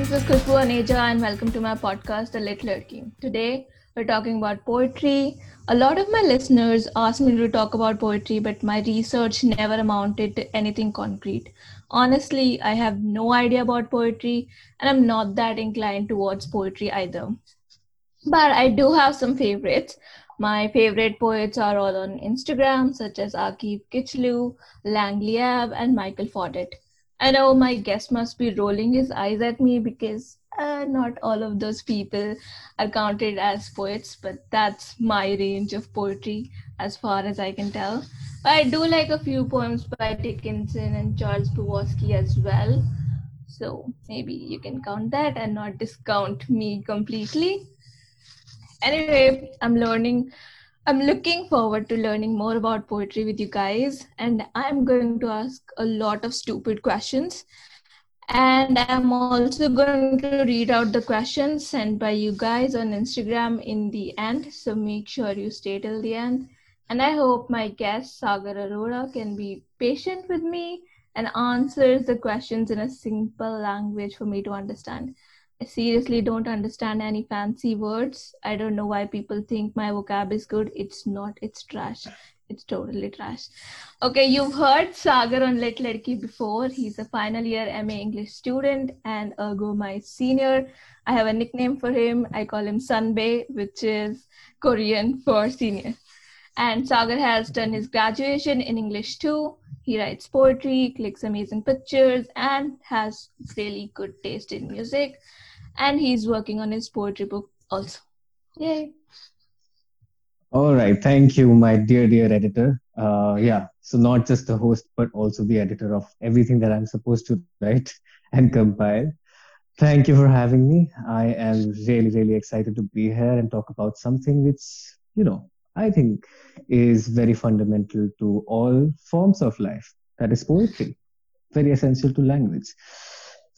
this is Khushboo Aneja and welcome to my podcast, The Lit Ladki. Today, we're talking about poetry. A lot of my listeners asked me to talk about poetry, but my research never amounted to anything concrete. Honestly, I have no idea about poetry and I'm not that inclined towards poetry either. But I do have some favorites. My favorite poets are all on Instagram, such as Akif Kichloo, Lang Leav, and Michael Faudet. I know my guest must be rolling his eyes at me because uh, not all of those people are counted as poets, but that's my range of poetry as far as I can tell. I do like a few poems by Dickinson and Charles Bukowski as well. So maybe you can count that and not discount me completely. Anyway, I'm learning I'm looking forward to learning more about poetry with you guys, and I'm going to ask a lot of stupid questions. And I'm also going to read out the questions sent by you guys on Instagram in the end. So make sure you stay till the end. And I hope my guest, Sagar Arora, can be patient with me and answers the questions in a simple language for me to understand. I seriously don't understand any fancy words. I don't know why people think my vocab is good. It's not, it's trash. It's totally trash. Okay, you've heard Sagar on Lit Ladki before. He's a final year MA English student and ergo my senior. I have a nickname for him. I call him Sunbae, which is Korean for senior. And Sagar has done his graduation in English too. He writes poetry, clicks amazing pictures, and has really good taste in music and he's working on his poetry book also. Yay! All right, thank you, my dear, dear editor. Uh, yeah, so not just the host, but also the editor of everything that I'm supposed to write and compile. Thank you for having me. I am really, really excited to be here and talk about something which, you know, I think is very fundamental to all forms of life. That is poetry, very essential to language.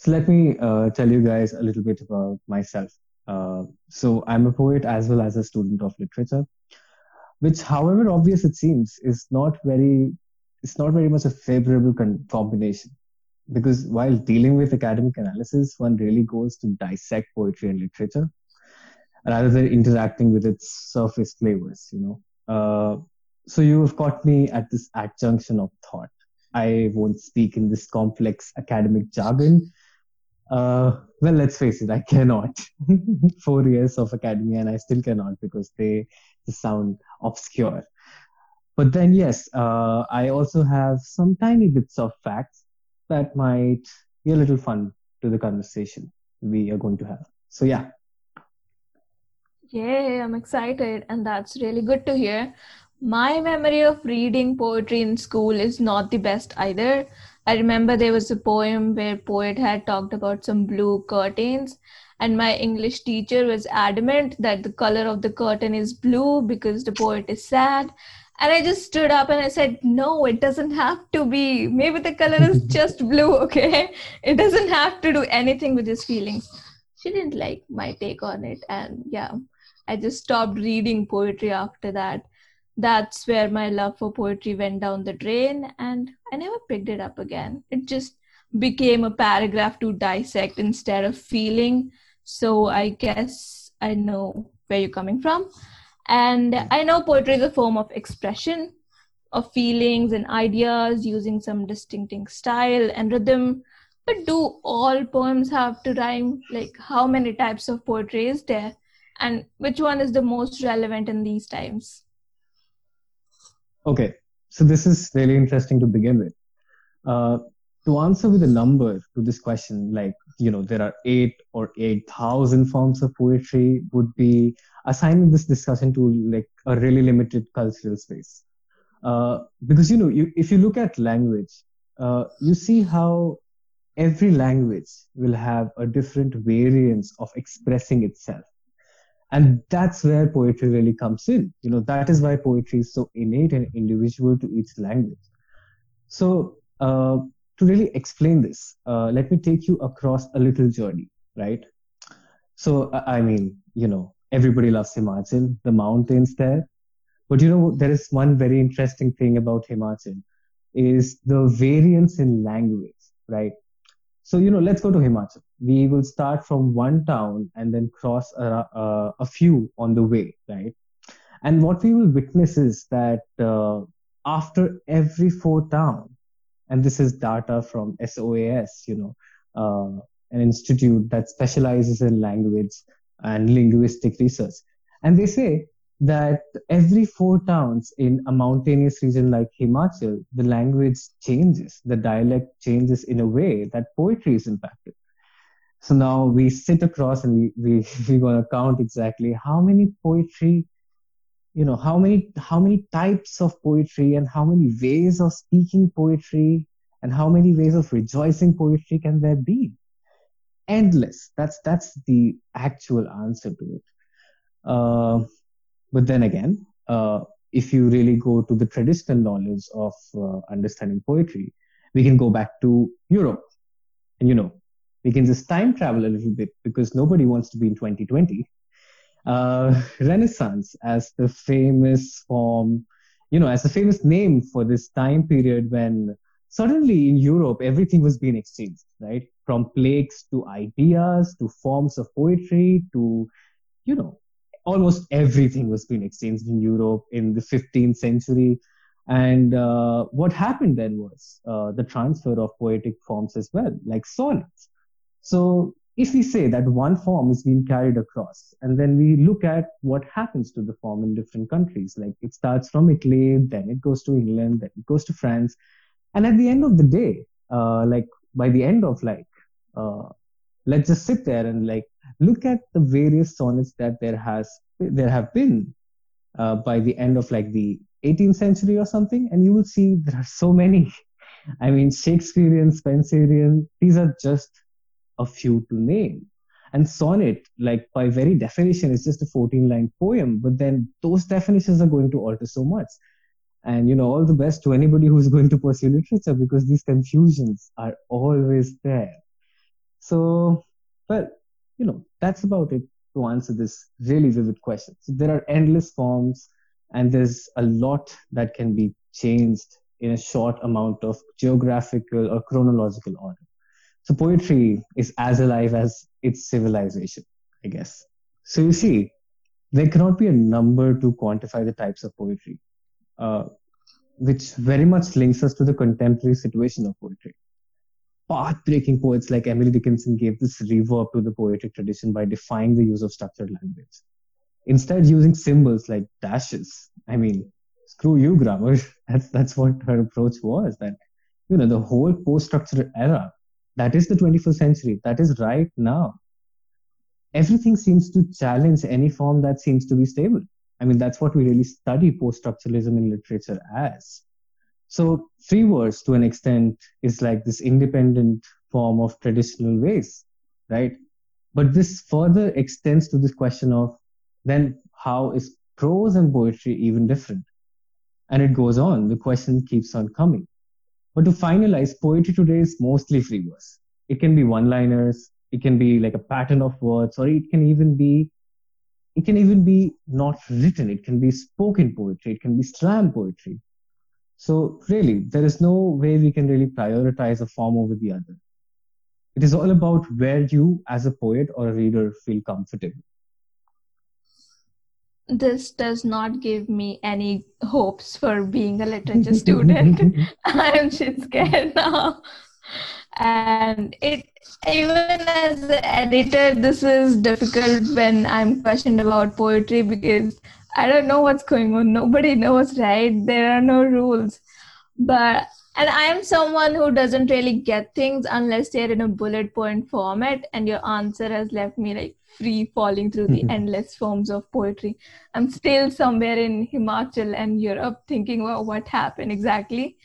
So let me uh, tell you guys a little bit about myself. Uh, so I'm a poet as well as a student of literature, which, however obvious it seems, is not very it's not very much a favorable con- combination because while dealing with academic analysis, one really goes to dissect poetry and literature rather than interacting with its surface flavors. You know, uh, so you have caught me at this adjunction of thought. I won't speak in this complex academic jargon uh, well, let's face it, I cannot. Four years of academia, and I still cannot because they sound obscure. But then, yes, uh, I also have some tiny bits of facts that might be a little fun to the conversation we are going to have. So, yeah. Yay, I'm excited, and that's really good to hear. My memory of reading poetry in school is not the best either. I remember there was a poem where poet had talked about some blue curtains and my English teacher was adamant that the color of the curtain is blue because the poet is sad. And I just stood up and I said, No, it doesn't have to be. Maybe the color is just blue, okay? It doesn't have to do anything with his feelings. She didn't like my take on it. And yeah, I just stopped reading poetry after that that's where my love for poetry went down the drain and I never picked it up again. It just became a paragraph to dissect instead of feeling. So I guess I know where you're coming from. And I know poetry is a form of expression of feelings and ideas using some distinctive style and rhythm. But do all poems have to rhyme? Like, how many types of poetry is there? And which one is the most relevant in these times? Okay, so this is really interesting to begin with. Uh, to answer with a number to this question, like, you know, there are eight or 8,000 forms of poetry, would be assigning this discussion to like a really limited cultural space. Uh, because, you know, you, if you look at language, uh, you see how every language will have a different variance of expressing itself and that's where poetry really comes in. You know that is why poetry is so innate and individual to each language. So uh, to really explain this uh, let me take you across a little journey right? So i mean you know everybody loves himachal the mountains there. But you know there is one very interesting thing about himachal is the variance in language right So, you know, let's go to Himachal. We will start from one town and then cross a, a, a few on the way, right? And what we will witness is that uh, after every four town, and this is data from SOAS, you know, uh, an institute that specializes in language and linguistic research. And they say that every four towns in a mountainous region like Himachal, the language changes, the dialect changes in a way that poetry is impacted. So now we sit across and we, we, we're going to count exactly how many poetry, you know, how many, how many types of poetry and how many ways of speaking poetry and how many ways of rejoicing poetry can there be? Endless. That's, that's the actual answer to it. Uh, but then again, uh, if you really go to the traditional knowledge of uh, understanding poetry, we can go back to Europe. And you know, we can just time travel a little bit because nobody wants to be in 2020. Uh, Renaissance as the famous form, you know, as the famous name for this time period when suddenly in Europe everything was being exchanged, right? From plagues to ideas to forms of poetry to, you know, almost everything was being exchanged in Europe in the 15th century. And uh, what happened then was uh, the transfer of poetic forms as well, like sonnets. So if we say that one form is being carried across, and then we look at what happens to the form in different countries, like it starts from Italy, then it goes to England, then it goes to France, and at the end of the day, uh, like by the end of like, uh, let's just sit there and like look at the various sonnets that there has there have been uh, by the end of like the 18th century or something, and you will see there are so many. I mean, Shakespearean, Spenserian, these are just a few to name. And sonnet, like by very definition, is just a 14 line poem, but then those definitions are going to alter so much. And you know, all the best to anybody who's going to pursue literature because these confusions are always there. So, well, you know, that's about it to answer this really vivid question. So there are endless forms, and there's a lot that can be changed in a short amount of geographical or chronological order. So poetry is as alive as its civilization, I guess. So you see, there cannot be a number to quantify the types of poetry, uh, which very much links us to the contemporary situation of poetry path-breaking poets like Emily Dickinson gave this reverb to the poetic tradition by defying the use of structured language. Instead, using symbols like dashes. I mean, screw you, grammar. That's that's what her approach was. That you know, the whole post-structured era, that is the 21st century. That is right now. Everything seems to challenge any form that seems to be stable. I mean, that's what we really study post-structuralism in literature as. So free verse to an extent is like this independent form of traditional ways, right? But this further extends to this question of then how is prose and poetry even different? And it goes on, the question keeps on coming. But to finalize, poetry today is mostly free verse. It can be one liners, it can be like a pattern of words, or it can even be it can even be not written, it can be spoken poetry, it can be slam poetry. So really, there is no way we can really prioritize a form over the other. It is all about where you, as a poet or a reader, feel comfortable. This does not give me any hopes for being a literature student. I'm just scared now. And it even as an editor, this is difficult when I'm questioned about poetry because I don't know what's going on. Nobody knows, right? There are no rules. But and I am someone who doesn't really get things unless they're in a bullet point format, and your answer has left me like free falling through the endless forms of poetry. I'm still somewhere in Himachal and Europe thinking well, what happened exactly.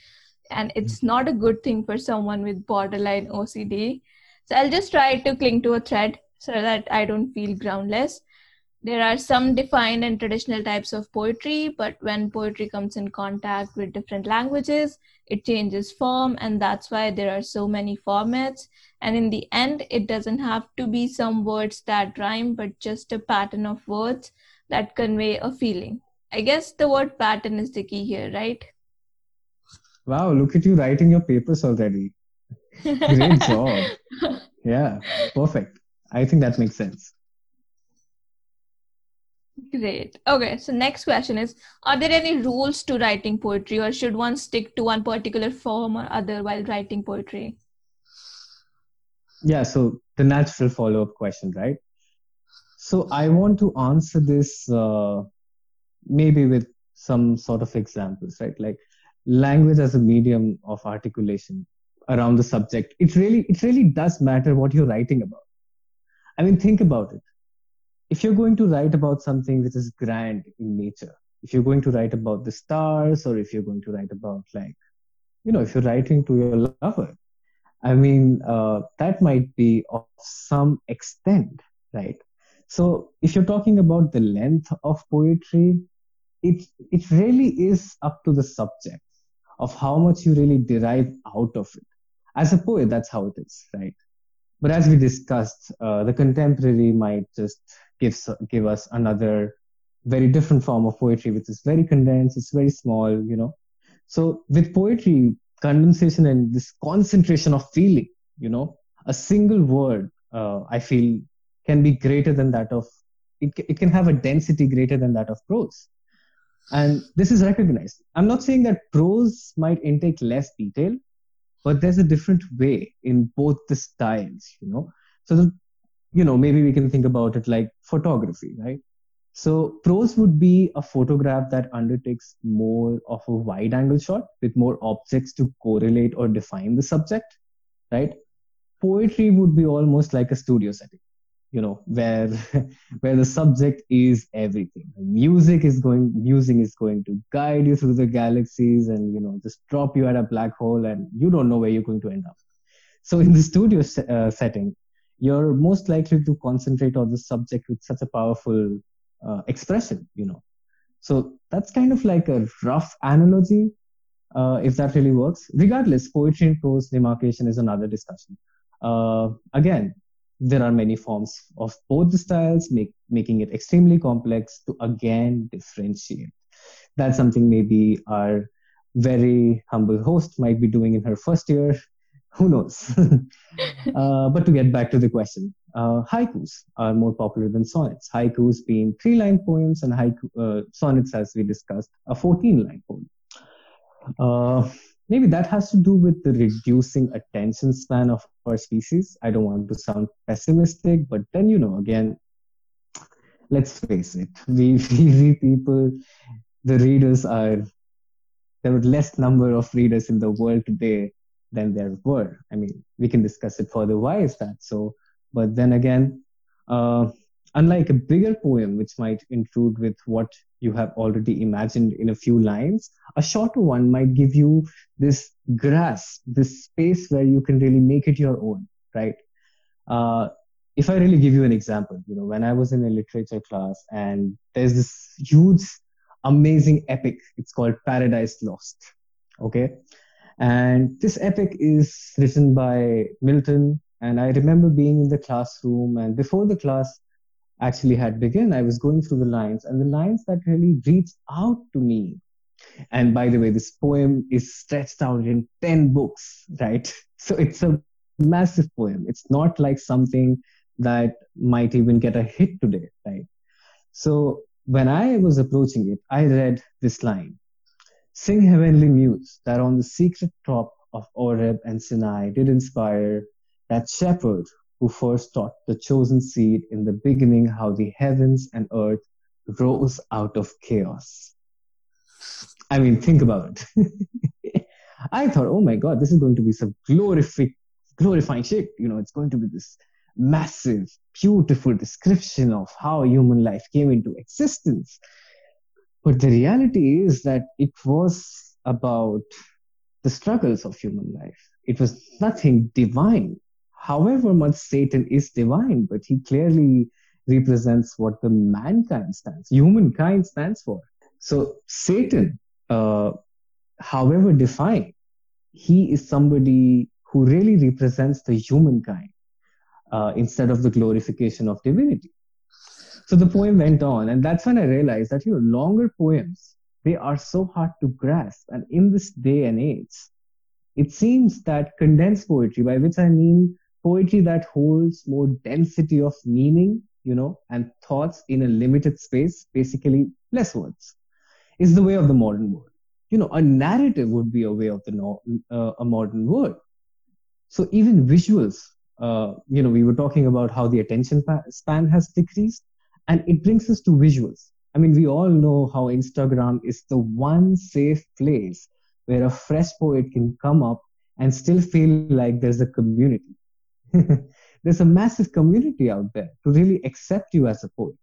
And it's mm. not a good thing for someone with borderline OCD. So I'll just try to cling to a thread so that I don't feel groundless. There are some defined and traditional types of poetry, but when poetry comes in contact with different languages, it changes form, and that's why there are so many formats. And in the end, it doesn't have to be some words that rhyme, but just a pattern of words that convey a feeling. I guess the word pattern is the key here, right? Wow, look at you writing your papers already. Great job. Yeah, perfect. I think that makes sense. Great. Okay, so next question is Are there any rules to writing poetry, or should one stick to one particular form or other while writing poetry? Yeah, so the natural follow up question, right? So I want to answer this uh, maybe with some sort of examples, right? Like language as a medium of articulation around the subject. It really, it really does matter what you're writing about. I mean, think about it. If you're going to write about something which is grand in nature, if you're going to write about the stars, or if you're going to write about like, you know, if you're writing to your lover, I mean, uh, that might be of some extent, right? So if you're talking about the length of poetry, it it really is up to the subject of how much you really derive out of it. As a poet, that's how it is, right? But as we discussed, uh, the contemporary might just give give us another very different form of poetry, which is very condensed, it's very small, you know. So with poetry, condensation and this concentration of feeling, you know, a single word, uh, I feel, can be greater than that of it, it can have a density greater than that of prose. And this is recognized. I'm not saying that prose might intake less detail but there's a different way in both the styles you know. So the, you know maybe we can think about it like photography right? So prose would be a photograph that undertakes more of a wide angle shot with more objects to correlate or define the subject right? Poetry would be almost like a studio setting you know where where the subject is everything. Music is going music is going to guide you through the galaxies and you know just drop you at a black hole and you don't know where you're going to end up. So in the studio uh, setting you're most likely to concentrate on the subject with such a powerful uh, expression you know so that's kind of like a rough analogy uh, if that really works regardless poetry and prose demarcation is another discussion uh, again there are many forms of both the styles, make, making it extremely complex to again differentiate. That's something maybe our very humble host might be doing in her first year. Who knows? uh, but to get back to the question, uh, haikus are more popular than sonnets. Haikus being three line poems, and haiku, uh, sonnets, as we discussed, a 14 line poem. Uh, maybe that has to do with the reducing attention span of our species. I don't want to sound pessimistic, but then, you know, again, let's face it, we, we people, the readers are, there are less number of readers in the world today than there were. I mean, we can discuss it further. Why is that so? But then again, uh, unlike a bigger poem, which might intrude with what you have already imagined in a few lines, a shorter one might give you this grasp, this space where you can really make it your own, right? Uh, if I really give you an example, you know, when I was in a literature class and there's this huge, amazing epic, it's called Paradise Lost. Okay. And this epic is written by Milton. And I remember being in the classroom and before the class, actually had begun, I was going through the lines, and the lines that really reached out to me. And by the way, this poem is stretched out in 10 books, right? So it's a massive poem. It's not like something that might even get a hit today, right? So when I was approaching it, I read this line Sing heavenly muse that on the secret top of Oreb and Sinai did inspire that shepherd who first taught the chosen seed in the beginning how the heavens and earth rose out of chaos. I mean, think about it. I thought, oh my God, this is going to be some glorific, glorifying shit. You know, it's going to be this massive, beautiful description of how human life came into existence. But the reality is that it was about the struggles of human life. It was nothing divine however much Satan is divine, but he clearly represents what the mankind stands, humankind stands for. So Satan, uh, however defined, he is somebody who really represents the humankind uh, instead of the glorification of divinity. So the poem went on, and that's when I realized that you know longer poems they are so hard to grasp, and in this day and age, it seems that condensed poetry, by which I mean poetry that holds more density of meaning, you know, and thoughts in a limited space, basically less words, is the way of the modern world. You know, a narrative would be a way of the no, uh, a modern world. So even visuals, uh, you know, we were talking about how the attention span has decreased, and it brings us to visuals. I mean, we all know how Instagram is the one safe place where a fresh poet can come up and still feel like there's a community. there's a massive community out there to really accept you as a poet.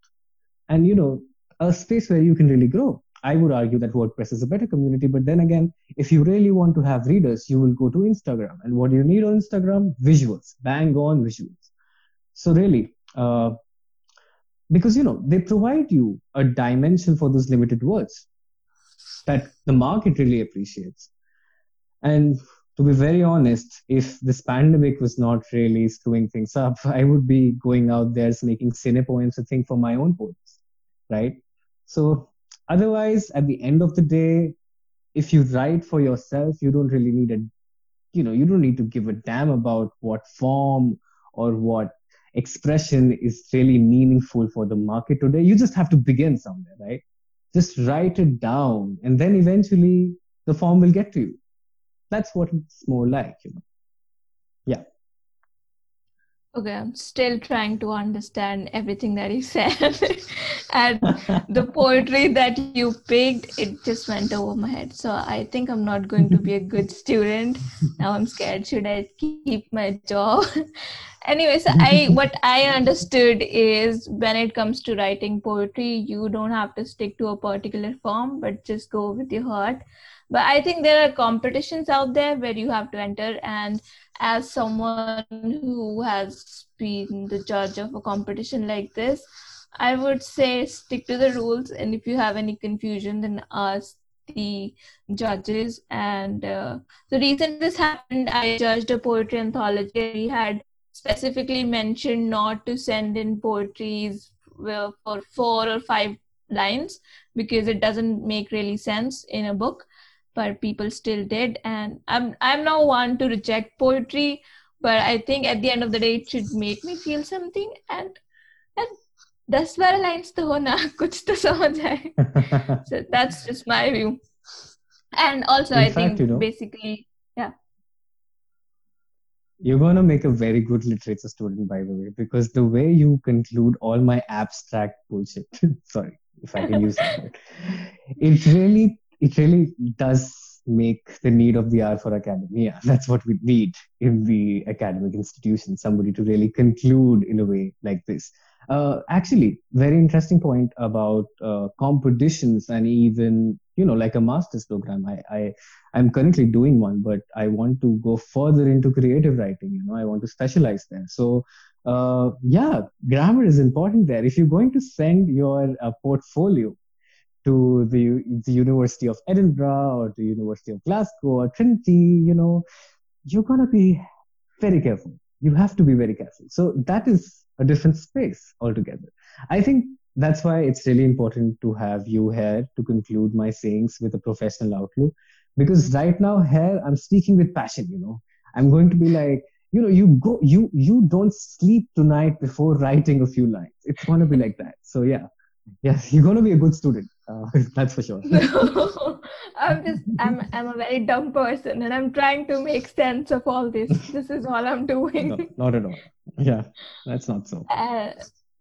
And, you know, a space where you can really grow. I would argue that WordPress is a better community, but then again, if you really want to have readers, you will go to Instagram. And what do you need on Instagram? Visuals, bang on visuals. So really, uh, because you know they provide you a dimension for those limited words that the market really appreciates. And to be very honest, if this pandemic was not really screwing things up, I would be going out there making cine poems, I think, for my own poems, right? So otherwise, at the end of the day, if you write for yourself, you don't really need a, you know, you don't need to give a damn about what form or what expression is really meaningful for the market today. You just have to begin somewhere, right? Just write it down, and then eventually the form will get to you that's what it's more like you know yeah okay i'm still trying to understand everything that you said and the poetry that you picked it just went over my head. So i think i'm not going to be a good student. Now i'm scared should i keep my job? Anyway so i what i understood is when it comes to writing poetry you don't have to stick to a particular form but just go with your heart. But i think there are competitions out there where you have to enter. And as someone who has been the judge of a competition like this i would say stick to the rules and if you have any confusion then ask the judges. And uh, the reason this happened i judged a poetry anthology. We had specifically mentioned not to send in poetries for four or five lines because it doesn't make really sense in a book but people still did. And i'm i'm now one to reject poetry but i think at the end of the day it should make me feel something. And and that's where lines to ho na kuch to samajh so that's just my view and also In i fact, think you know, basically yeah you're going to make a very good literature student by the way because the way you conclude all my abstract bullshit sorry if i can use that word it really it really does make the need of the hour for academia. That's what we need in the academic institution, somebody to really conclude in a way like this. Uh, actually, very interesting point about uh, competitions and even, you know, like a master's program. I, I, I'm currently doing one, but I want to go further into creative writing. You know, I want to specialize there. So, uh, yeah, grammar is important there. If you're going to send your uh, portfolio to the, the University of Edinburgh or the University of Glasgow or Trinity, you know, you're to be very careful. You have to be very careful. So that is a different space altogether. I think that's why it's really important to have you here to conclude my sayings with a professional outlook. Because right now here I'm speaking with passion, you know. I'm going to be like, you know, you go you you don't sleep tonight before writing a few lines. It's gonna be like that. So yeah. Yes, you're gonna be a good student. Uh, that's for sure. No, I'm just I'm I'm a very dumb person, and I'm trying to make sense of all this. This is all I'm doing. No, not at all. Yeah, that's not so. Uh,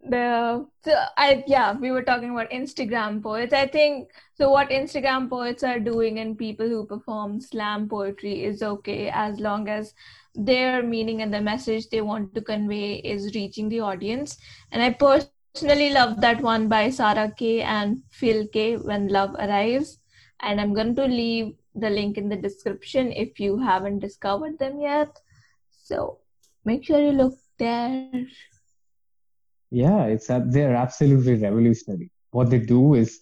the so I yeah we were talking about Instagram poets. I think so. What Instagram poets are doing and people who perform slam poetry is okay as long as their meaning and the message they want to convey is reaching the audience. And I personally personally love that one by Sarah Kay and Phil Kaye when love arrives. And i'm going to leave the link in the description if you haven't discovered them yet. So make sure you look there. Yeah it's they're absolutely revolutionary. What they do is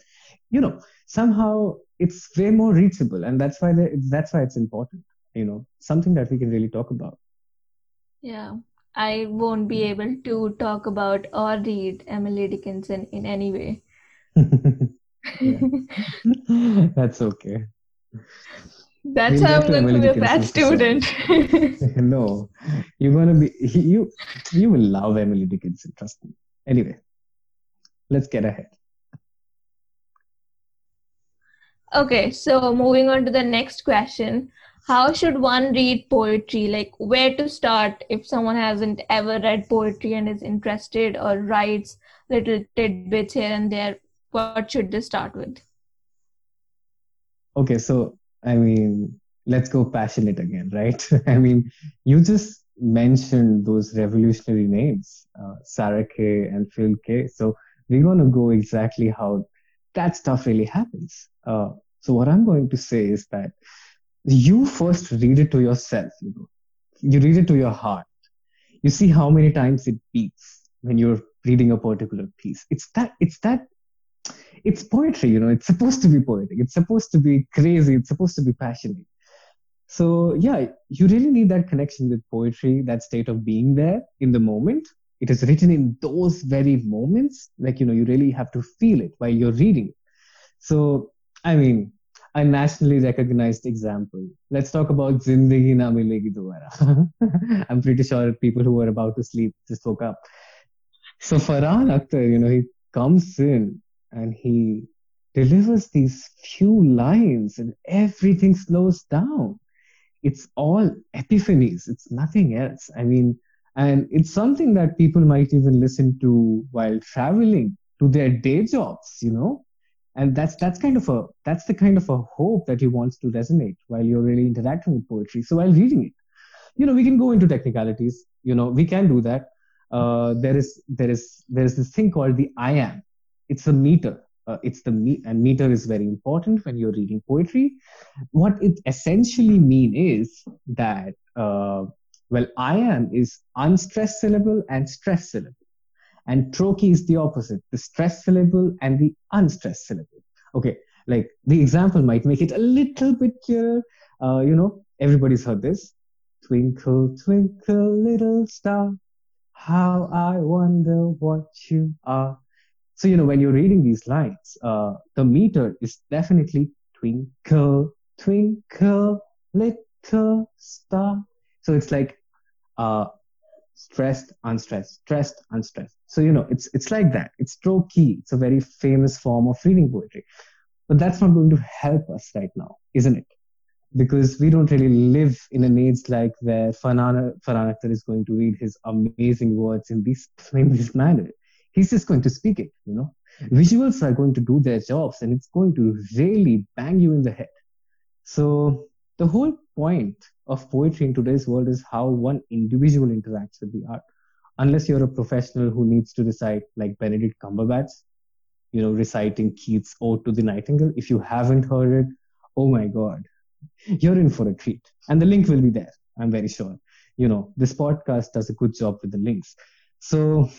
you know somehow it's way more reachable and that's why they, that's why it's important you know something that we can really talk about. Yeah I won't be able to talk about or read Emily Dickinson in any way. That's okay. That's how I'm to going to be a bad student. no, you're gonna be you. You will love Emily Dickinson. Trust me. Anyway, let's get ahead. okay, so moving on to the next question. How should one read poetry? Like, where to start if someone hasn't ever read poetry and is interested or writes little tidbits here and there? What should they start with? Okay, so I mean, let's go passionate again, right? I mean, you just mentioned those revolutionary names, uh, Sarah Kay and Phil Kaye So we're going to go exactly how that stuff really happens. Uh, so what I'm going to say is that you first read it to yourself, you know, you read it to your heart. You see how many times it beats when you're reading a particular piece. It's that, it's that it's poetry, you know, it's supposed to be poetic. It's supposed to be crazy. It's supposed to be passionate. So, yeah, you really need that connection with poetry, that state of being there in the moment. It is written in those very moments. Like, you know, you really have to feel it while you're reading it. So, I mean, a nationally recognized example. Let's talk about Zindagi Na Milegi Dobara. I'm pretty sure people who were about to sleep just woke up. So Farhan Akhtar, you know, he comes in and he delivers these few lines and everything slows down it's all epiphanies it's nothing else i mean and it's something that people might even listen to while traveling to their day jobs you know and that's that's kind of a that's the kind of a hope that he wants to resonate while you're really interacting with poetry. So while reading it you know we can go into technicalities. You know we can do that. Uh, there is there is there is this thing called the iamb. It's a meter. Uh, it's the me- and meter is very important when you're reading poetry. What it essentially mean is that uh, well, am is unstressed syllable and stressed syllable, and trochee is the opposite, the stressed syllable and the unstressed syllable. Okay, like the example might make it a little bit clearer. Uh, you know, everybody's heard this. Twinkle, twinkle, little star, how I wonder what you are. So, you know, when you're reading these lines, uh, the meter is definitely twinkle, twinkle, little star. So it's like uh, stressed, unstressed, stressed, unstressed. So, you know, it's, it's like that. It's trochee. It's a very famous form of reading poetry. But that's not going to help us right now, isn't it? Because we don't really live in an age like where Farhan Akhtar is going to read his amazing words in this, in this manner he's just going to speak it you know visuals are going to do their jobs and it's going to really bang you in the head so the whole point of poetry in today's world is how one individual interacts with the art. Unless you're a professional who needs to recite like benedict cumberbatch you know reciting keats ode to the nightingale if you haven't heard it oh my god you're in for a treat. And the link will be there i'm very sure. You know this podcast does a good job with the links. So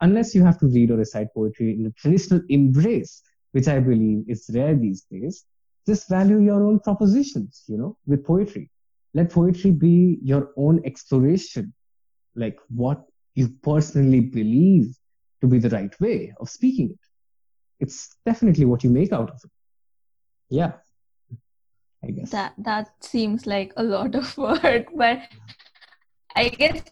unless you have to read or recite poetry in the traditional embrace, which I believe is rare these days, just value your own propositions, you know, with poetry. Let poetry be your own exploration, like what you personally believe to be the right way of speaking it. It's definitely what you make out of it. Yeah. I guess. That that seems like a lot of work, but I guess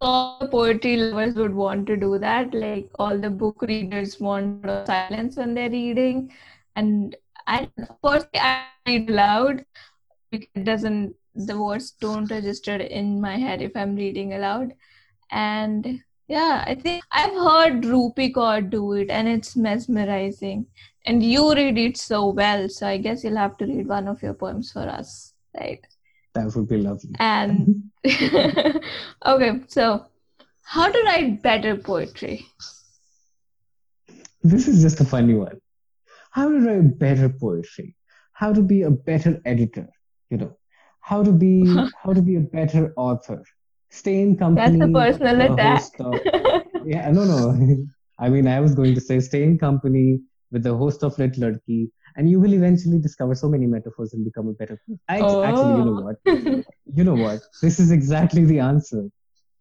all poetry lovers would want to do that. Like all the book readers want silence when they're reading, and I personally I read loud because it doesn't the words don't register in my head if I'm reading aloud. And yeah, I think I've heard Rupi Kaur do it, and it's mesmerizing. And you read it so well, so I guess you'll have to read one of your poems for us, right? That would be lovely. And okay, so how to write better poetry? This is just a funny one. How to write better poetry? How to be a better editor? You know, how to be how to be a better author? Stay in company. That's a personal attack. Of, yeah, no, no. I mean, I was going to say stay in company with the host of Lit Ladki and you will eventually discover so many metaphors and become a better I, oh. actually you know what you know what this is exactly the answer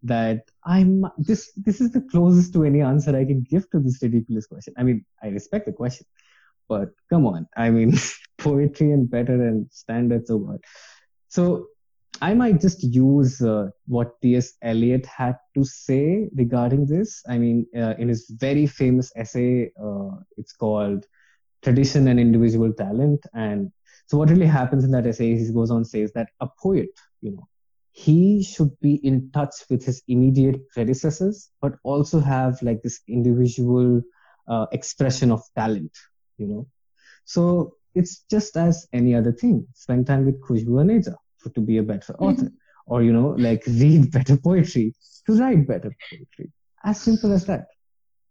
that i'm this this is the closest to any answer i can give to this ridiculous question i mean i respect the question but come on i mean poetry and better and standards of what So I might just use uh, what T.S. Eliot had to say regarding this. I mean, uh, in his very famous essay, uh, it's called Tradition and Individual Talent. And so, what really happens in that essay, he goes on says that a poet, you know, he should be in touch with his immediate predecessors, but also have like this individual uh, expression of talent, you know. So it's just as any other thing. Spend time with Khushboo Aneja to be a better mm-hmm. author, or you know, like read better poetry to write better poetry. As simple as that.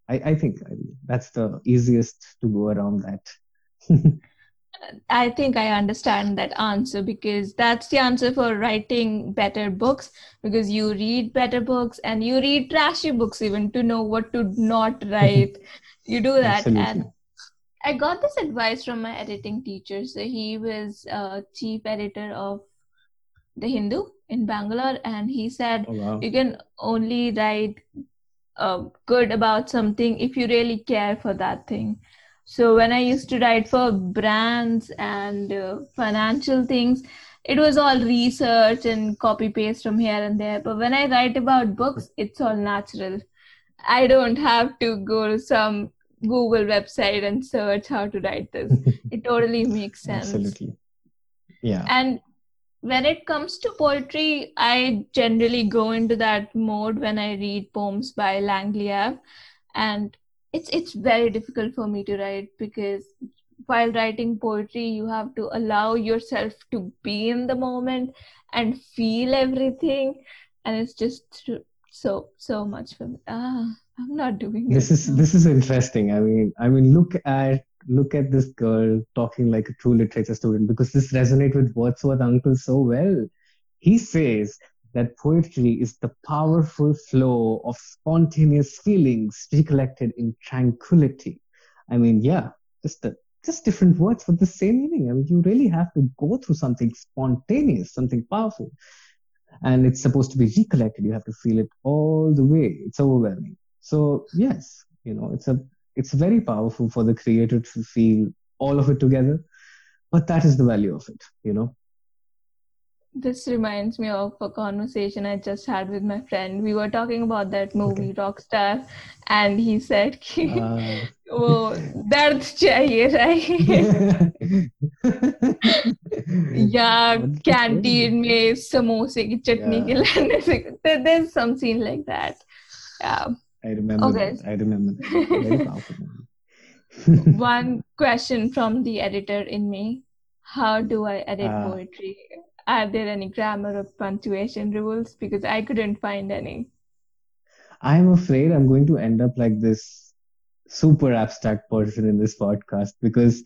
I, I think I mean, that's the easiest to go around that. I think I understand that answer because that's the answer for writing better books because you read better books and you read trashy books even to know what to not write. you do that. Absolutely. And I got this advice from my editing teacher. So he was uh, chief editor of The Hindu in Bangalore, and he said oh, wow. you can only write uh, good about something if you really care for that thing. So when I used to write for brands and uh, financial things, it was all research and copy paste from here and there. But when I write about books, it's all natural. I don't have to go to some Google website and search how to write this. it totally makes sense. Absolutely. Yeah. And when it comes to poetry, I generally go into that mode when I read poems by Lang Leav. And it's it's very difficult for me to write because while writing poetry you have to allow yourself to be in the moment and feel everything and it's just so so much for me ah i'm not doing this it is this is interesting i mean i mean look at look at this girl talking like a true literature student because this resonates with wordsworth uncle so well he says that poetry is the powerful flow of spontaneous feelings recollected in tranquility. I mean, yeah, just the just different words but the same meaning. I mean, you really have to go through something spontaneous, something powerful. And it's supposed to be recollected. You have to feel it all the way. It's overwhelming. So yes, you know, it's a it's very powerful for the creator to feel all of it together. But that is the value of it, you know. This reminds me of a conversation I just had with my friend. We were talking about that movie okay. Rockstar, and he said, uh, "Oh, dard chahiye, right? yeah, canteen mein samosa ki chutney ke. There's some scene like that. Yeah. I remember. Okay. That. I remember. Very powerful. One question from the editor in me: How do I edit uh, poetry? are there any grammar or punctuation rules? Because I couldn't find any. I'm afraid I'm going to end up like this super abstract person in this podcast because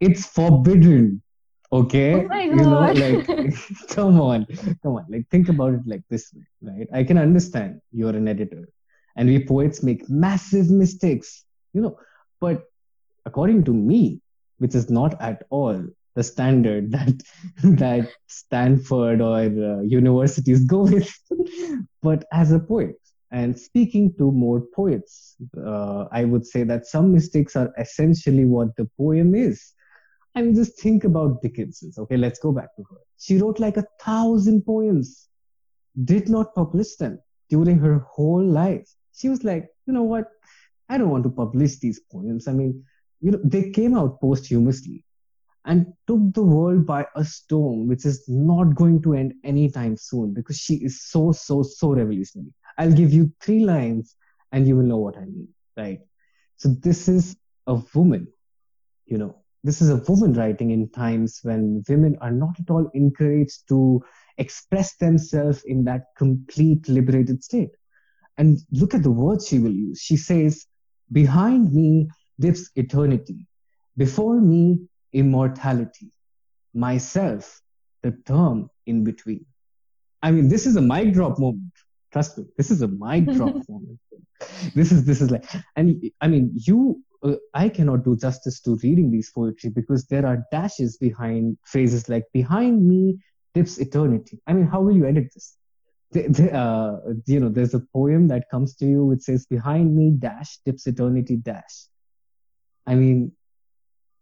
it's forbidden. Okay? Oh my God. You know, like, come on, come on. Like, think about it like this way, right? I can understand you're an editor and we poets make massive mistakes, you know, but according to me, which is not at all the standard that that Stanford or uh, universities go with, but as a poet. And speaking to more poets, uh, I would say that some mistakes are essentially what the poem is. I mean, just think about Dickinson's. Okay, let's go back to her. She wrote like a thousand poems, did not publish them during her whole life. She was like, you know what? I don't want to publish these poems. I mean, you know, they came out posthumously and took the world by a storm, which is not going to end anytime soon because she is so, so, so revolutionary. I'll give you three lines and you will know what I mean, right? So this is a woman, you know, this is a woman writing in times when women are not at all encouraged to express themselves in that complete liberated state. And look at the words she will use. She says, Behind me lives eternity. Before me immortality, myself, the term in between. I mean, this is a mic drop moment. Trust me, this is a mic drop moment. This is this is like, and I mean, you, uh, I cannot do justice to reading these poetry because there are dashes behind phrases like "behind me dips eternity." I mean, how will you edit this? Uh, you know, there's a poem that comes to you which says "behind me dash dips eternity dash." I mean,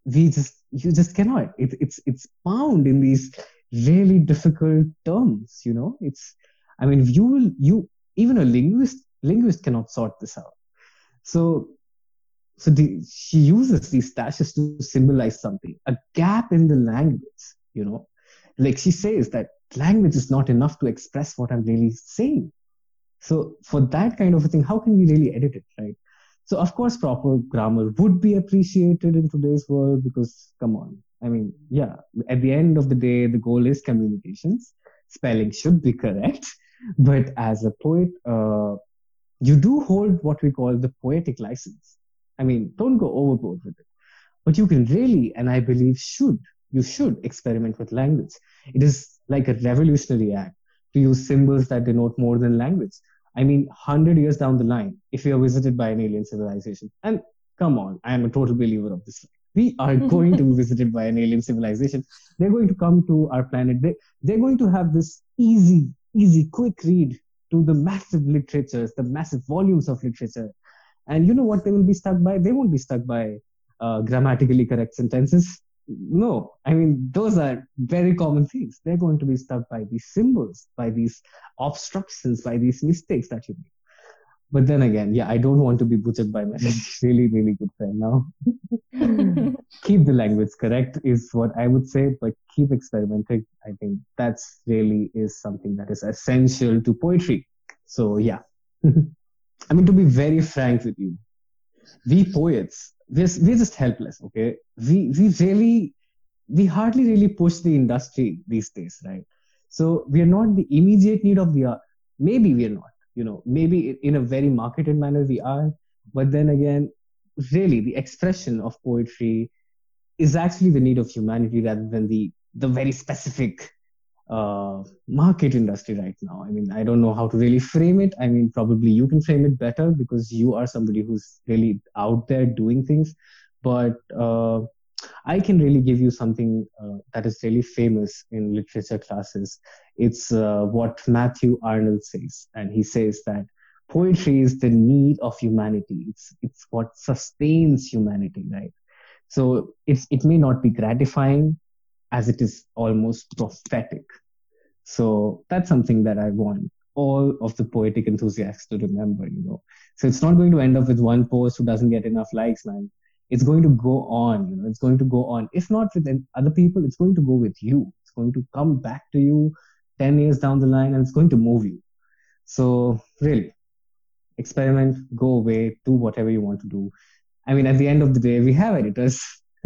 we just you just cannot it, it's it's bound in these really difficult terms. You know, it's. I mean, you will you even a linguist linguist cannot sort this out. So so the, she uses these dashes to symbolize something, a gap in the language, you know. Like she says that language is not enough to express what I'm really saying. So for that kind of a thing, how can we really edit it, right? So of course, proper grammar would be appreciated in today's world because come on, I mean, yeah, at the end of the day, the goal is communications. Spelling should be correct, but as a poet, uh, you do hold what we call the poetic license. I mean, don't go overboard with it. But you can really, and I believe should, you should experiment with language. It is like a revolutionary act to use symbols that denote more than language. I mean, 100 years down the line, if we are visited by an alien civilization, and come on, I am a total believer of this. We are going to be visited by an alien civilization. They're going to come to our planet. They, they're going to have this easy, easy, quick read to the massive literatures, the massive volumes of literature. And you know what they will be stuck by? They won't be stuck by uh, grammatically correct sentences. No, I mean, those are very common things. They're going to be stuck by these symbols, by these obstructions, by these mistakes that you make. But then again, yeah, I don't want to be butchered by my really, really good friend now. keep the language correct is what I would say, but keep experimenting. I think that's really is something that is essential to poetry. So yeah. I mean, to be very frank with you, we poets, we're, we're just helpless, okay? We, we really, we hardly really push the industry these days, right? So we are not the immediate need of the art. Maybe we are not you know maybe in a very marketed manner we are but then again really the expression of poetry is actually the need of humanity rather than the the very specific uh, market industry right now. I mean, I don't know how to really frame it. I mean, probably you can frame it better because you are somebody who's really out there doing things. But uh, I can really give you something uh, that is really famous in literature classes. It's uh, what Matthew Arnold says, and he says that poetry is the need of humanity. It's it's what sustains humanity, right? So it's it may not be gratifying, as it is almost prophetic. So that's something that I want all of the poetic enthusiasts to remember, you know. So it's not going to end up with one post who doesn't get enough likes, man. It's going to go on you know. It's going to go on. If not with other people it's going to go with you. It's going to come back to you 10 years down the line and it's going to move you. So really experiment go away do whatever you want to do. I mean at the end of the day we have editors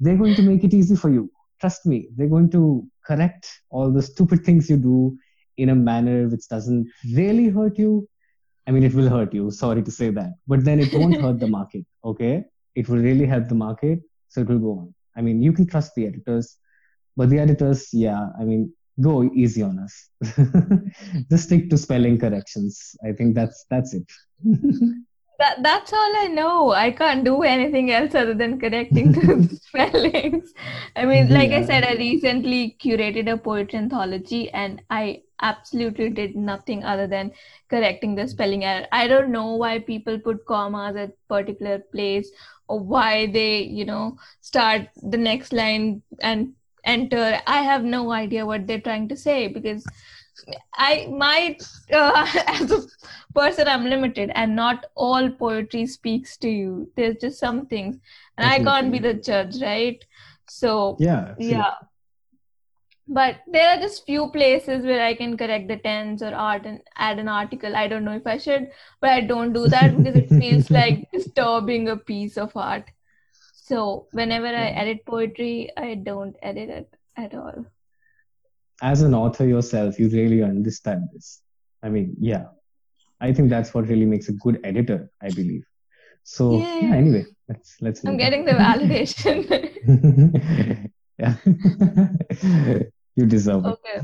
they're, going to make it easy for you trust me they're going to correct all the stupid things you do in a manner which doesn't really hurt you I mean, it will hurt you. Sorry to say that, but then it won't hurt the market. Okay, it will really help the market, so it will go on. I mean, you can trust the editors, but the editors, yeah, I mean, go easy on us. Just stick to spelling corrections. I think that's that's it. that that's all I know. I can't do anything else other than correcting the spellings. I mean, like yeah. I said, I recently curated a poetry anthology, and I absolutely did nothing other than correcting the spelling error. I don't know why people put commas at particular place or why they, you know, start the next line and enter. I have no idea what they're trying to say because I my uh, as a person I'm limited and not all poetry speaks to you. There's just some things and I can't be the judge, right? So yeah, yeah but there are just few places where I can correct the tense or art and add an article. I don't know if I should, but I don't do that because it feels like disturbing a piece of art. So whenever I edit poetry, I don't edit it at all. As an author yourself, you really understand this. I mean, yeah, I think that's what really makes a good editor. I believe. So yeah. yeah anyway, let's let's. I'm getting the validation. yeah. You deserve it. Okay.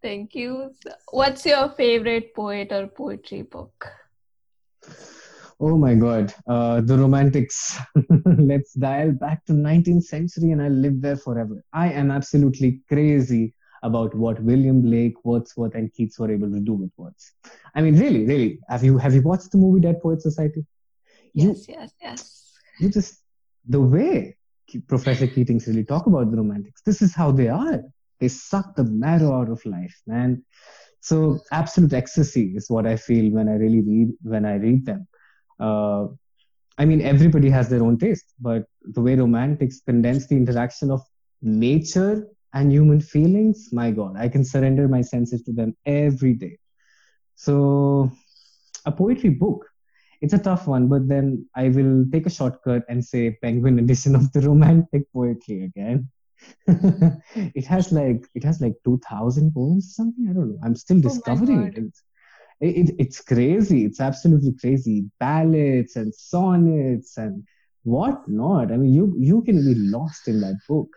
Thank you. What's your favorite poet or poetry book? Oh my God, uh, the Romantics. Let's dial back to 19th century and I'll live there forever. I am absolutely crazy about what William Blake, Wordsworth, and Keats were able to do with words. I mean, really, really. Have you have you watched the movie Dead Poet Society? Yes, you, yes, yes. You just the way Professor Keating's really talk about the romantics. This is how they are. They suck the marrow out of life, man. So absolute ecstasy is what I feel when I really read when I read them. Uh, I mean, everybody has their own taste, but the way romantics condense the interaction of nature and human feelings, my God, I can surrender my senses to them every day. So, a poetry book, it's a tough one, but then I will take a shortcut and say Penguin edition of the romantic poetry again. it has like it has like 2000 poems or something i don't know i'm still oh discovering oh it. It's, it, it's crazy it's absolutely crazy ballads and sonnets and what not i mean you you can be lost in that book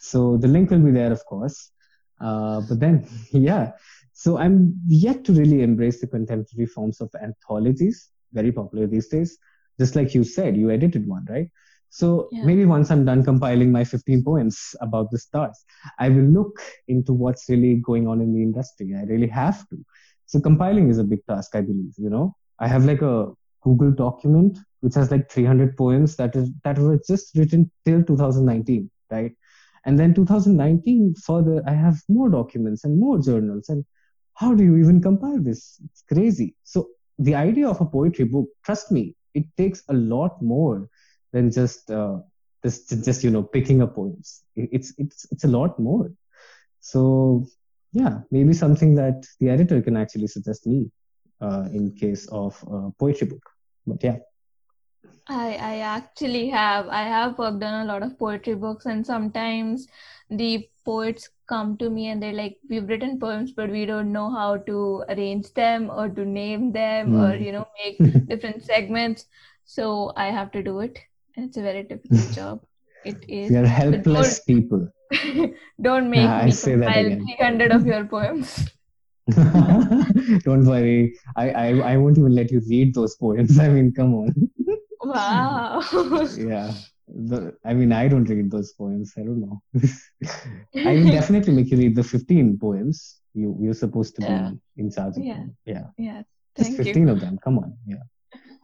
so the link will be there of course uh, but then yeah so i'm yet to really embrace the contemporary forms of anthologies very popular these days just like you said you edited one right so yeah. maybe once I'm done compiling my 15 poems about the stars, I will look into what's really going on in the industry. I really have to. So compiling is a big task, I believe. You know, I have like a Google document which has like 300 poems that is that were just written till 2019, right? And then 2019 further, I have more documents and more journals. And how do you even compile this? It's crazy. So the idea of a poetry book, trust me, it takes a lot more than just uh, just just you know picking up poems. It's it's it's a lot more. So yeah, maybe something that the editor can actually suggest me uh, in case of a poetry book. But yeah. I, I actually have I have worked on a lot of poetry books and sometimes the poets come to me and they're like we've written poems but we don't know how to arrange them or to name them mm. or you know make different segments so I have to do it And it's a very difficult job. It is. You're helpless people. don't make me compile 300 of your poems. don't worry. I, I I won't even let you read those poems. I mean, come on. Wow. yeah. The, I mean, I don't read those poems. I don't know. I will definitely make you read the 15 poems you you're supposed to be in charge of. Yeah. Yeah. Yeah. Just 15 you. of them. Come on. Yeah.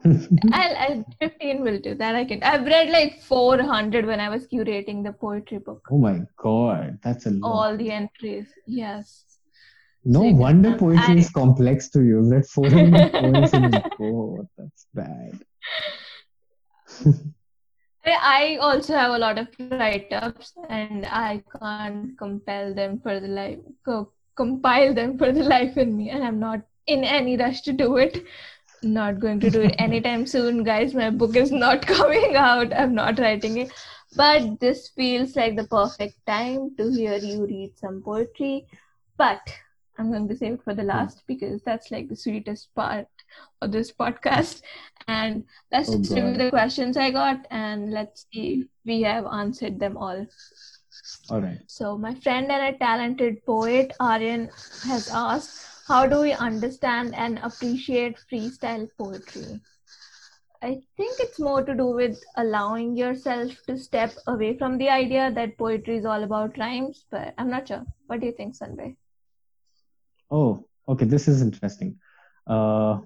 I'll, I'll 15 will do that. I can. I've read like 400 when I was curating the poetry book. Oh my god, that's a lot. All the entries, yes. No so wonder poetry I, is complex to you. You've read 400 poems in a book. That's bad. I also have a lot of write-ups, and I can't compel them for the life, co- compile them for the life in me, and I'm not in any rush to do it not going to do it anytime soon, guys. My book is not coming out. I'm not writing it. But this feels like the perfect time to hear you read some poetry. But I'm going to save it for the hmm. last because that's like the sweetest part of this podcast. And let's oh, just review the questions I got and let's see if we have answered them all. All right. So, my friend and a talented poet, Aryan, has asked how do we understand and appreciate freestyle poetry? I think it's more to do with allowing yourself to step away from the idea that poetry is all about rhymes, but I'm not sure. What do you think, Sanjay? Oh, okay, this is interesting. Uh,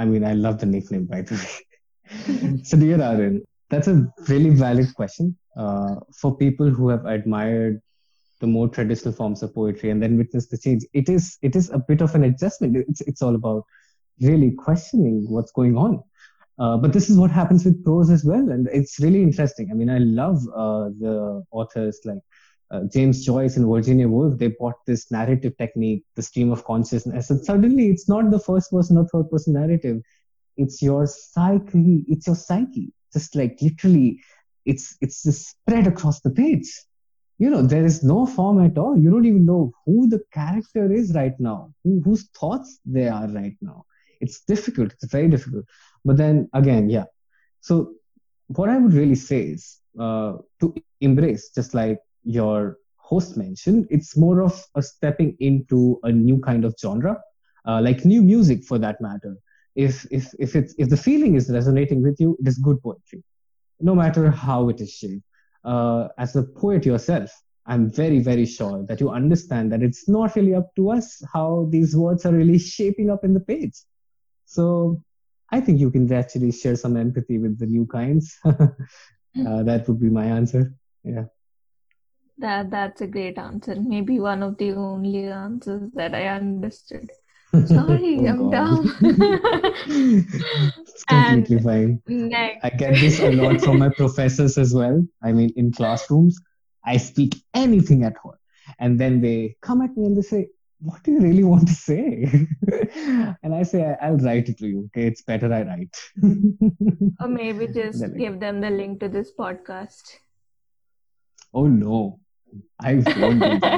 I mean, I love the nickname, by the way. so, dear Aryan, that's a really valid question. Uh, for people who have admired the more traditional forms of poetry and then witness the change it is it is a bit of an adjustment it's, it's all about really questioning what's going on uh, but this is what happens with prose as well and it's really interesting i mean i love uh, the authors like uh, james joyce and virginia woolf they brought this narrative technique the stream of consciousness. And suddenly it's not the first person or third person narrative. It's your psyche it's your psyche. Just like literally it's it's just spread across the page. You know there is no form at all. You don't even know who the character is right now who, whose thoughts they are right now. It's difficult it's very difficult. But then again yeah. So what i would really say is uh, to embrace just like your host mentioned it's more of a stepping into a new kind of genre uh, like new music for that matter if if if it's if the feeling is resonating with you it is good poetry no matter how it is shaped uh, as a poet yourself, I'm very, very sure that you understand that it's not really up to us how these words are really shaping up in the page. So I think you can actually share some empathy with the new kinds. Uh, that would be my answer. Yeah. That that's a great answer. Maybe one of the only answers that I understood. Oh, Sorry, Oh I'm dumb. It's And completely fine. next, I get this a lot from my professors as well. I mean, in classrooms, I speak anything at all. And then they come at me and they say, What do you really want to say? And I say, "I- I'll write it to you. Okay, it's better I write. or maybe just like, give them the link to this podcast. Oh no, I won't do that.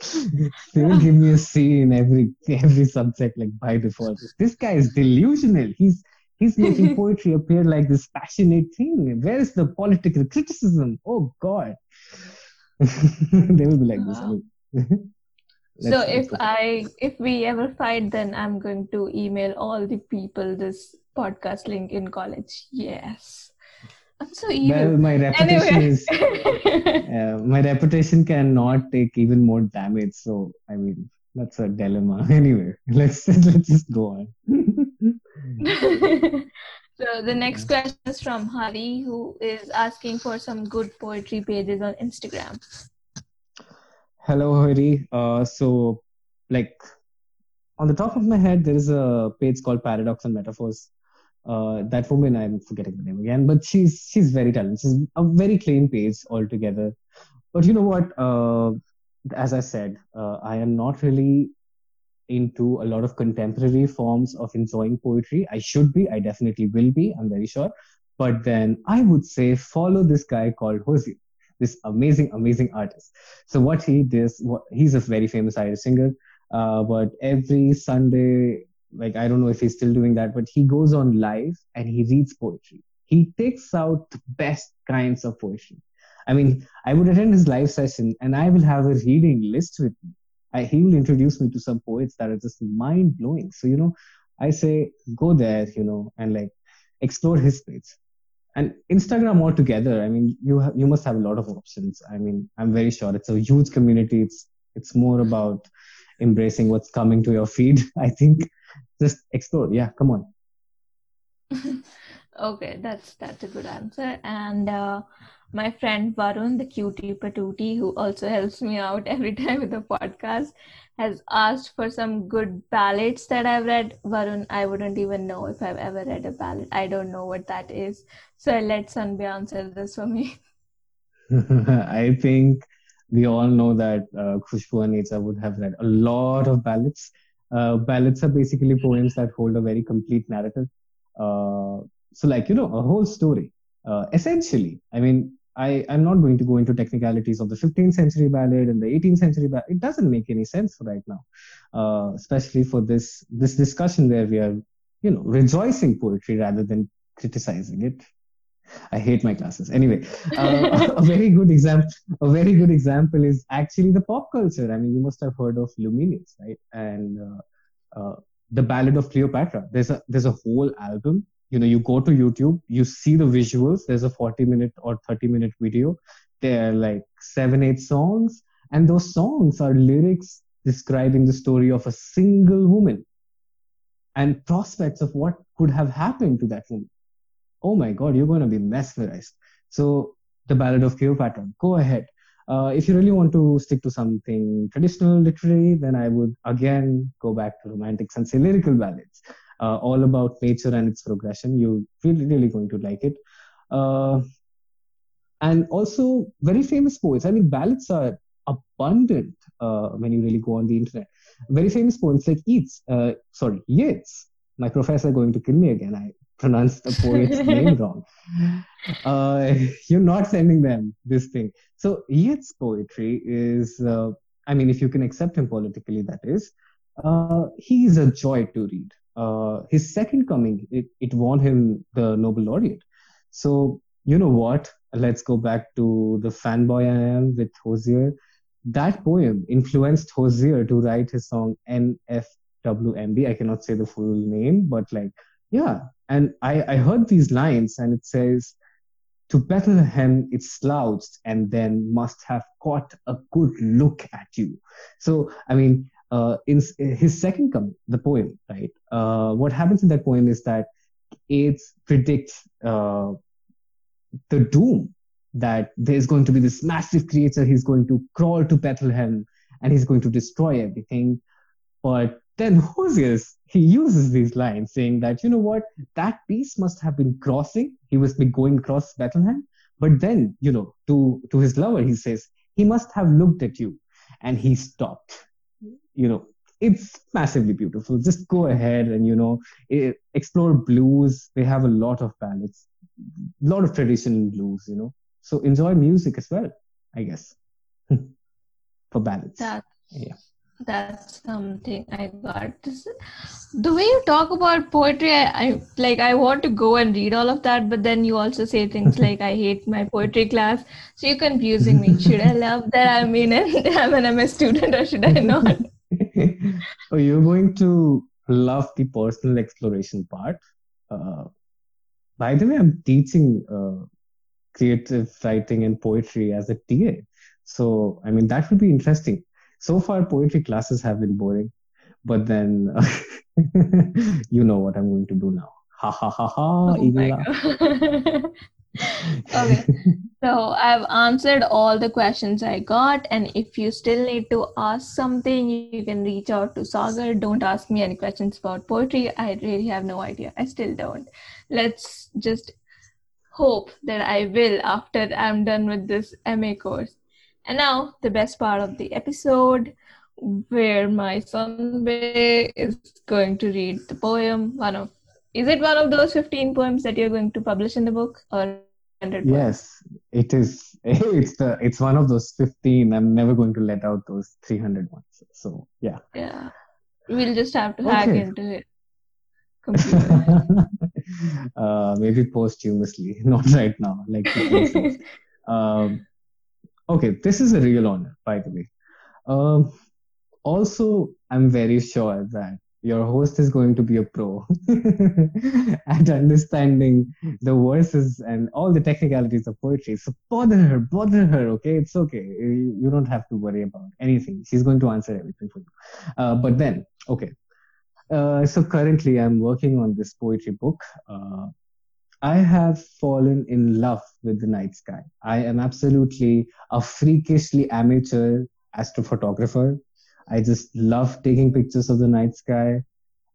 they will give me a C in every every subject like by default. This guy is delusional. He's he's making poetry appear like this passionate thing. Where is the political criticism? Oh God. they will be like this. Wow. Let's- So if. I if we ever fight, then I'm going to email all the people this podcast link in college. Yes. I'm so well, my reputation Anyway. is uh, my reputation cannot take even more damage. So I mean that's a dilemma. Anyway, let's let's just go on. so the next question is from Hari, who is asking for some good poetry pages on Instagram. Hello, Hari. Uh, so, like, on the top of my head, there is a page called Paradox and Metaphors. Uh, that woman, I'm forgetting the name again, but she's she's very talented. She's a very clean page altogether. But you know what? Uh, as I said, uh, I am not really into a lot of contemporary forms of enjoying poetry. I should be. I definitely will be. I'm very sure. But then I would say follow this guy called Hozier, this amazing, amazing artist. So what he does, what, he's a very famous Irish singer. Uh, but every Sunday, like I don't know if he's still doing that, but he goes on live and he reads poetry. He takes out the best kinds of poetry. I mean, I would attend his live session and I will have a reading list with me. I, he will introduce me to some poets that are just mind blowing. So, you know, I say go there, you know, and like explore his page. And Instagram altogether, I mean, you ha- you must have a lot of options. I mean, I'm very sure it's a huge community. It's it's more about embracing what's coming to your feed. I think just explore. Yeah, come on. Okay, that's that's a good answer. And uh, my friend Varun, the cutie patootie, who also helps me out every time with the podcast, has asked for some good ballads that I've read. Varun, I wouldn't even know if I've ever read a ballad. I don't know what that is. So I'll let Sunbae answer this for me. I think we all know that uh, Khushboo Aneja would have read a lot of ballads. Uh, ballads are basically poems that hold a very complete narrative. Uh, so, like, you know, a whole story. Uh, essentially, I mean, I, I'm not going to go into technicalities of the 15th century ballad and the 18th century ballad. It doesn't make any sense right now, uh, especially for this this discussion where we are, you know, rejoicing poetry rather than criticizing it. I hate my classes. Anyway, uh, a very good example. A very good example is actually the pop culture. I mean, you must have heard of Lumineers, right? And uh, uh, the Ballad of Cleopatra. There's a there's a whole album. You know, you go to YouTube, you see the visuals. There's a 40 minute or 30 minute video. There are like seven, eight songs, and those songs are lyrics describing the story of a single woman and prospects of what could have happened to that woman oh my god, you're going to be mesmerized. So, the Ballad of Cleopatra, go ahead. Uh, if you really want to stick to something traditional literary, then I would again go back to romantics and say lyrical ballads, uh, all about nature and its progression. You're really, really going to like it. Uh, and also, very famous poets. I mean, ballads are abundant uh, when you really go on the internet. Very famous poets like Yeats, uh, sorry, Yeats. My professor going to kill me again. I pronounced the poet's name wrong. Uh, you're not sending them this thing. So Yeats' poetry is, uh, I mean, if you can accept him politically, that is, uh, he is a joy to read. Uh, his second coming, it, it won him the Nobel laureate. So you know what? Let's go back to the fanboy I am with Hozier. That poem influenced Hozier to write his song NFWMB. I cannot say the full name, but like, yeah. And I, I heard these lines and it says, to Bethlehem it slouched and then must have caught a good look at you. So, I mean, uh, in his second coming, the poem, right? Uh, what happens in that poem is that it predicts uh, the doom that there's going to be this massive creature. He's going to crawl to Bethlehem and he's going to destroy everything. But then Hozier, he uses these lines saying that, you know what, that piece must have been crossing. He was going across Bethlehem. But then, you know, to, to his lover, he says, he must have looked at you and he stopped. You know, it's massively beautiful. Just go ahead and, you know, explore blues. They have a lot of ballads, a lot of traditional blues, you know. So enjoy music as well, I guess, for ballads. That, yeah that's something I got. The way you talk about poetry, I, I, like. I want to go and read all of that, but then you also say things like, "I hate my poetry class." So you're confusing me. Should I love that I'm in it? I'm an MS student, or should I not? oh, you're going to love the personal exploration part. Uh, by the way, I'm teaching uh, creative writing and poetry as a TA. So, I mean, that would be interesting so far poetry classes have been boring but then you know what i'm going to do now. Ha ha ha ha oh okay. So i've answered all the questions i got and if you still need to ask something you can reach out to sagar. Don't ask me any questions about poetry. I really have no idea. I still don't. Let's just hope that i will after i'm done with this ma course and now, the best part of the episode, where my son Bay is going to read the poem. One of is it one of those 15 poems that you're going to publish in the book or yes it is it's the it's one of those 15 i'm never going to let out those 300 ones so yeah. Yeah. We'll just have to okay. hack into it. Uh, maybe posthumously not right now like um, Okay, this is a real honor, by the way. Um, also, I'm very sure that your host is going to be a pro at understanding the verses and all the technicalities of poetry. So bother her, bother her. Okay, it's okay. You don't have to worry about anything. She's going to answer everything for you. Uh, but then, okay. Uh, so currently, I'm working on this poetry book. Uh, I have fallen in love with the night sky. I am absolutely a freakishly amateur astrophotographer. I just love taking pictures of the night sky.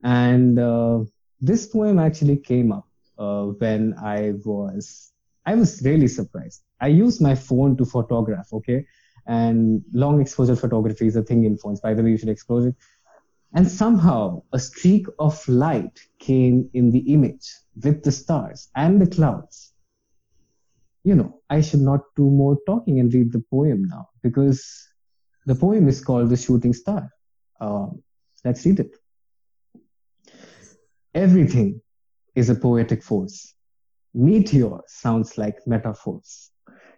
And uh, this poem actually came up uh, when I was, I was really surprised. I use my phone to photograph, okay? And long exposure photography is a thing in phones. By the way, you should explore it. And somehow a streak of light came in the image with the stars and the clouds. You know, I should not do more talking and read the poem now because the poem is called The Shooting Star. Uh, let's read it. Everything is a poetic force. Meteor sounds like metaphors,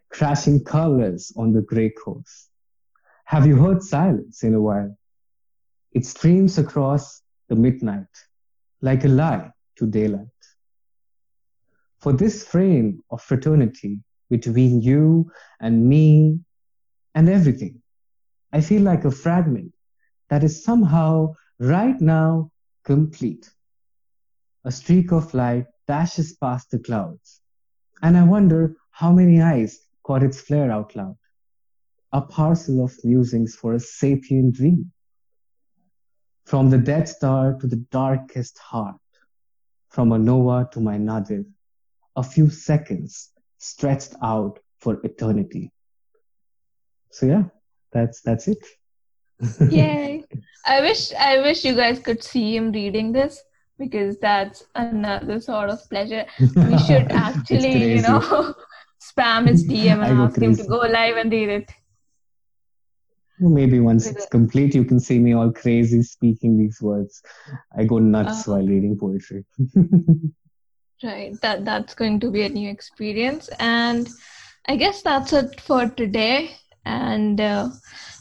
crashing colors on the gray coast. Have you heard silence in a while? It streams across the midnight like a lie to daylight. For this frame of fraternity between you and me and everything, I feel like a fragment that is somehow right now complete. A streak of light dashes past the clouds, and I wonder how many eyes caught its flare out loud. A parcel of musings for a sapient dream. From the dead Star to the darkest heart, from a Nova to my Nadir, a few seconds stretched out for eternity. So yeah, that's that's it. Yay! I wish I wish you guys could see him reading this because that's another sort of pleasure. We should actually, you know, spam his DM and ask him to go live and read it. Maybe once it's complete, you can see me all crazy speaking these words. I go nuts uh, while reading poetry. Right. That that's going to be a new experience, and I guess that's it for today. And uh,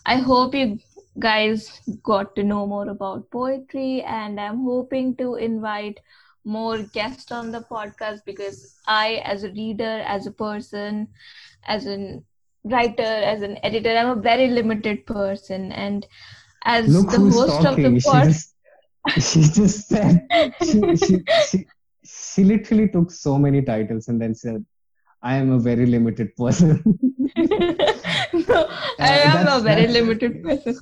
I hope you guys got to know more about poetry, and I'm hoping to invite more guests on the podcast because I, as a reader, as a person, as an writer, as an editor. I'm a very limited person, and as Look the host talking. of the pod, she just, she just said she, she, she, she literally took so many titles and then said, I am a very limited person. no, I Uh, am a very limited person.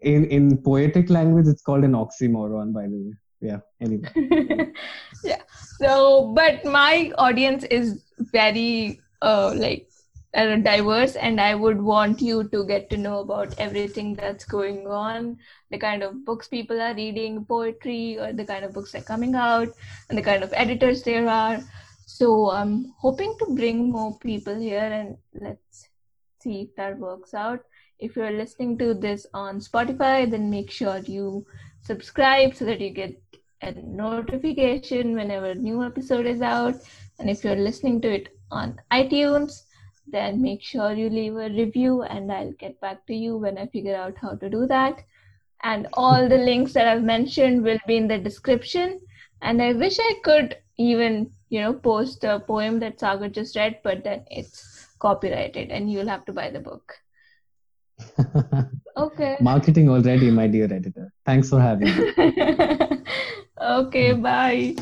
in in poetic language, it's called an oxymoron, by the way. Yeah. Anyway. yeah. So, but my audience is very uh, like uh, diverse, and I would want you to get to know about everything that's going on, the kind of books people are reading, poetry, or the kind of books that are coming out, and the kind of editors there are. So, I'm hoping to bring more people here, and let's see if that works out. If you're listening to this on Spotify, then make sure you subscribe so that you get a notification whenever a new episode is out. And if you're listening to it on iTunes, then make sure you leave a review and I'll get back to you when I figure out how to do that. And all the links that I've mentioned will be in the description. And I wish I could even, you know, post a poem that Sagar just read, but then it's copyrighted and you'll have to buy the book. Okay. Marketing already, my dear editor. Thanks for having me. okay, bye.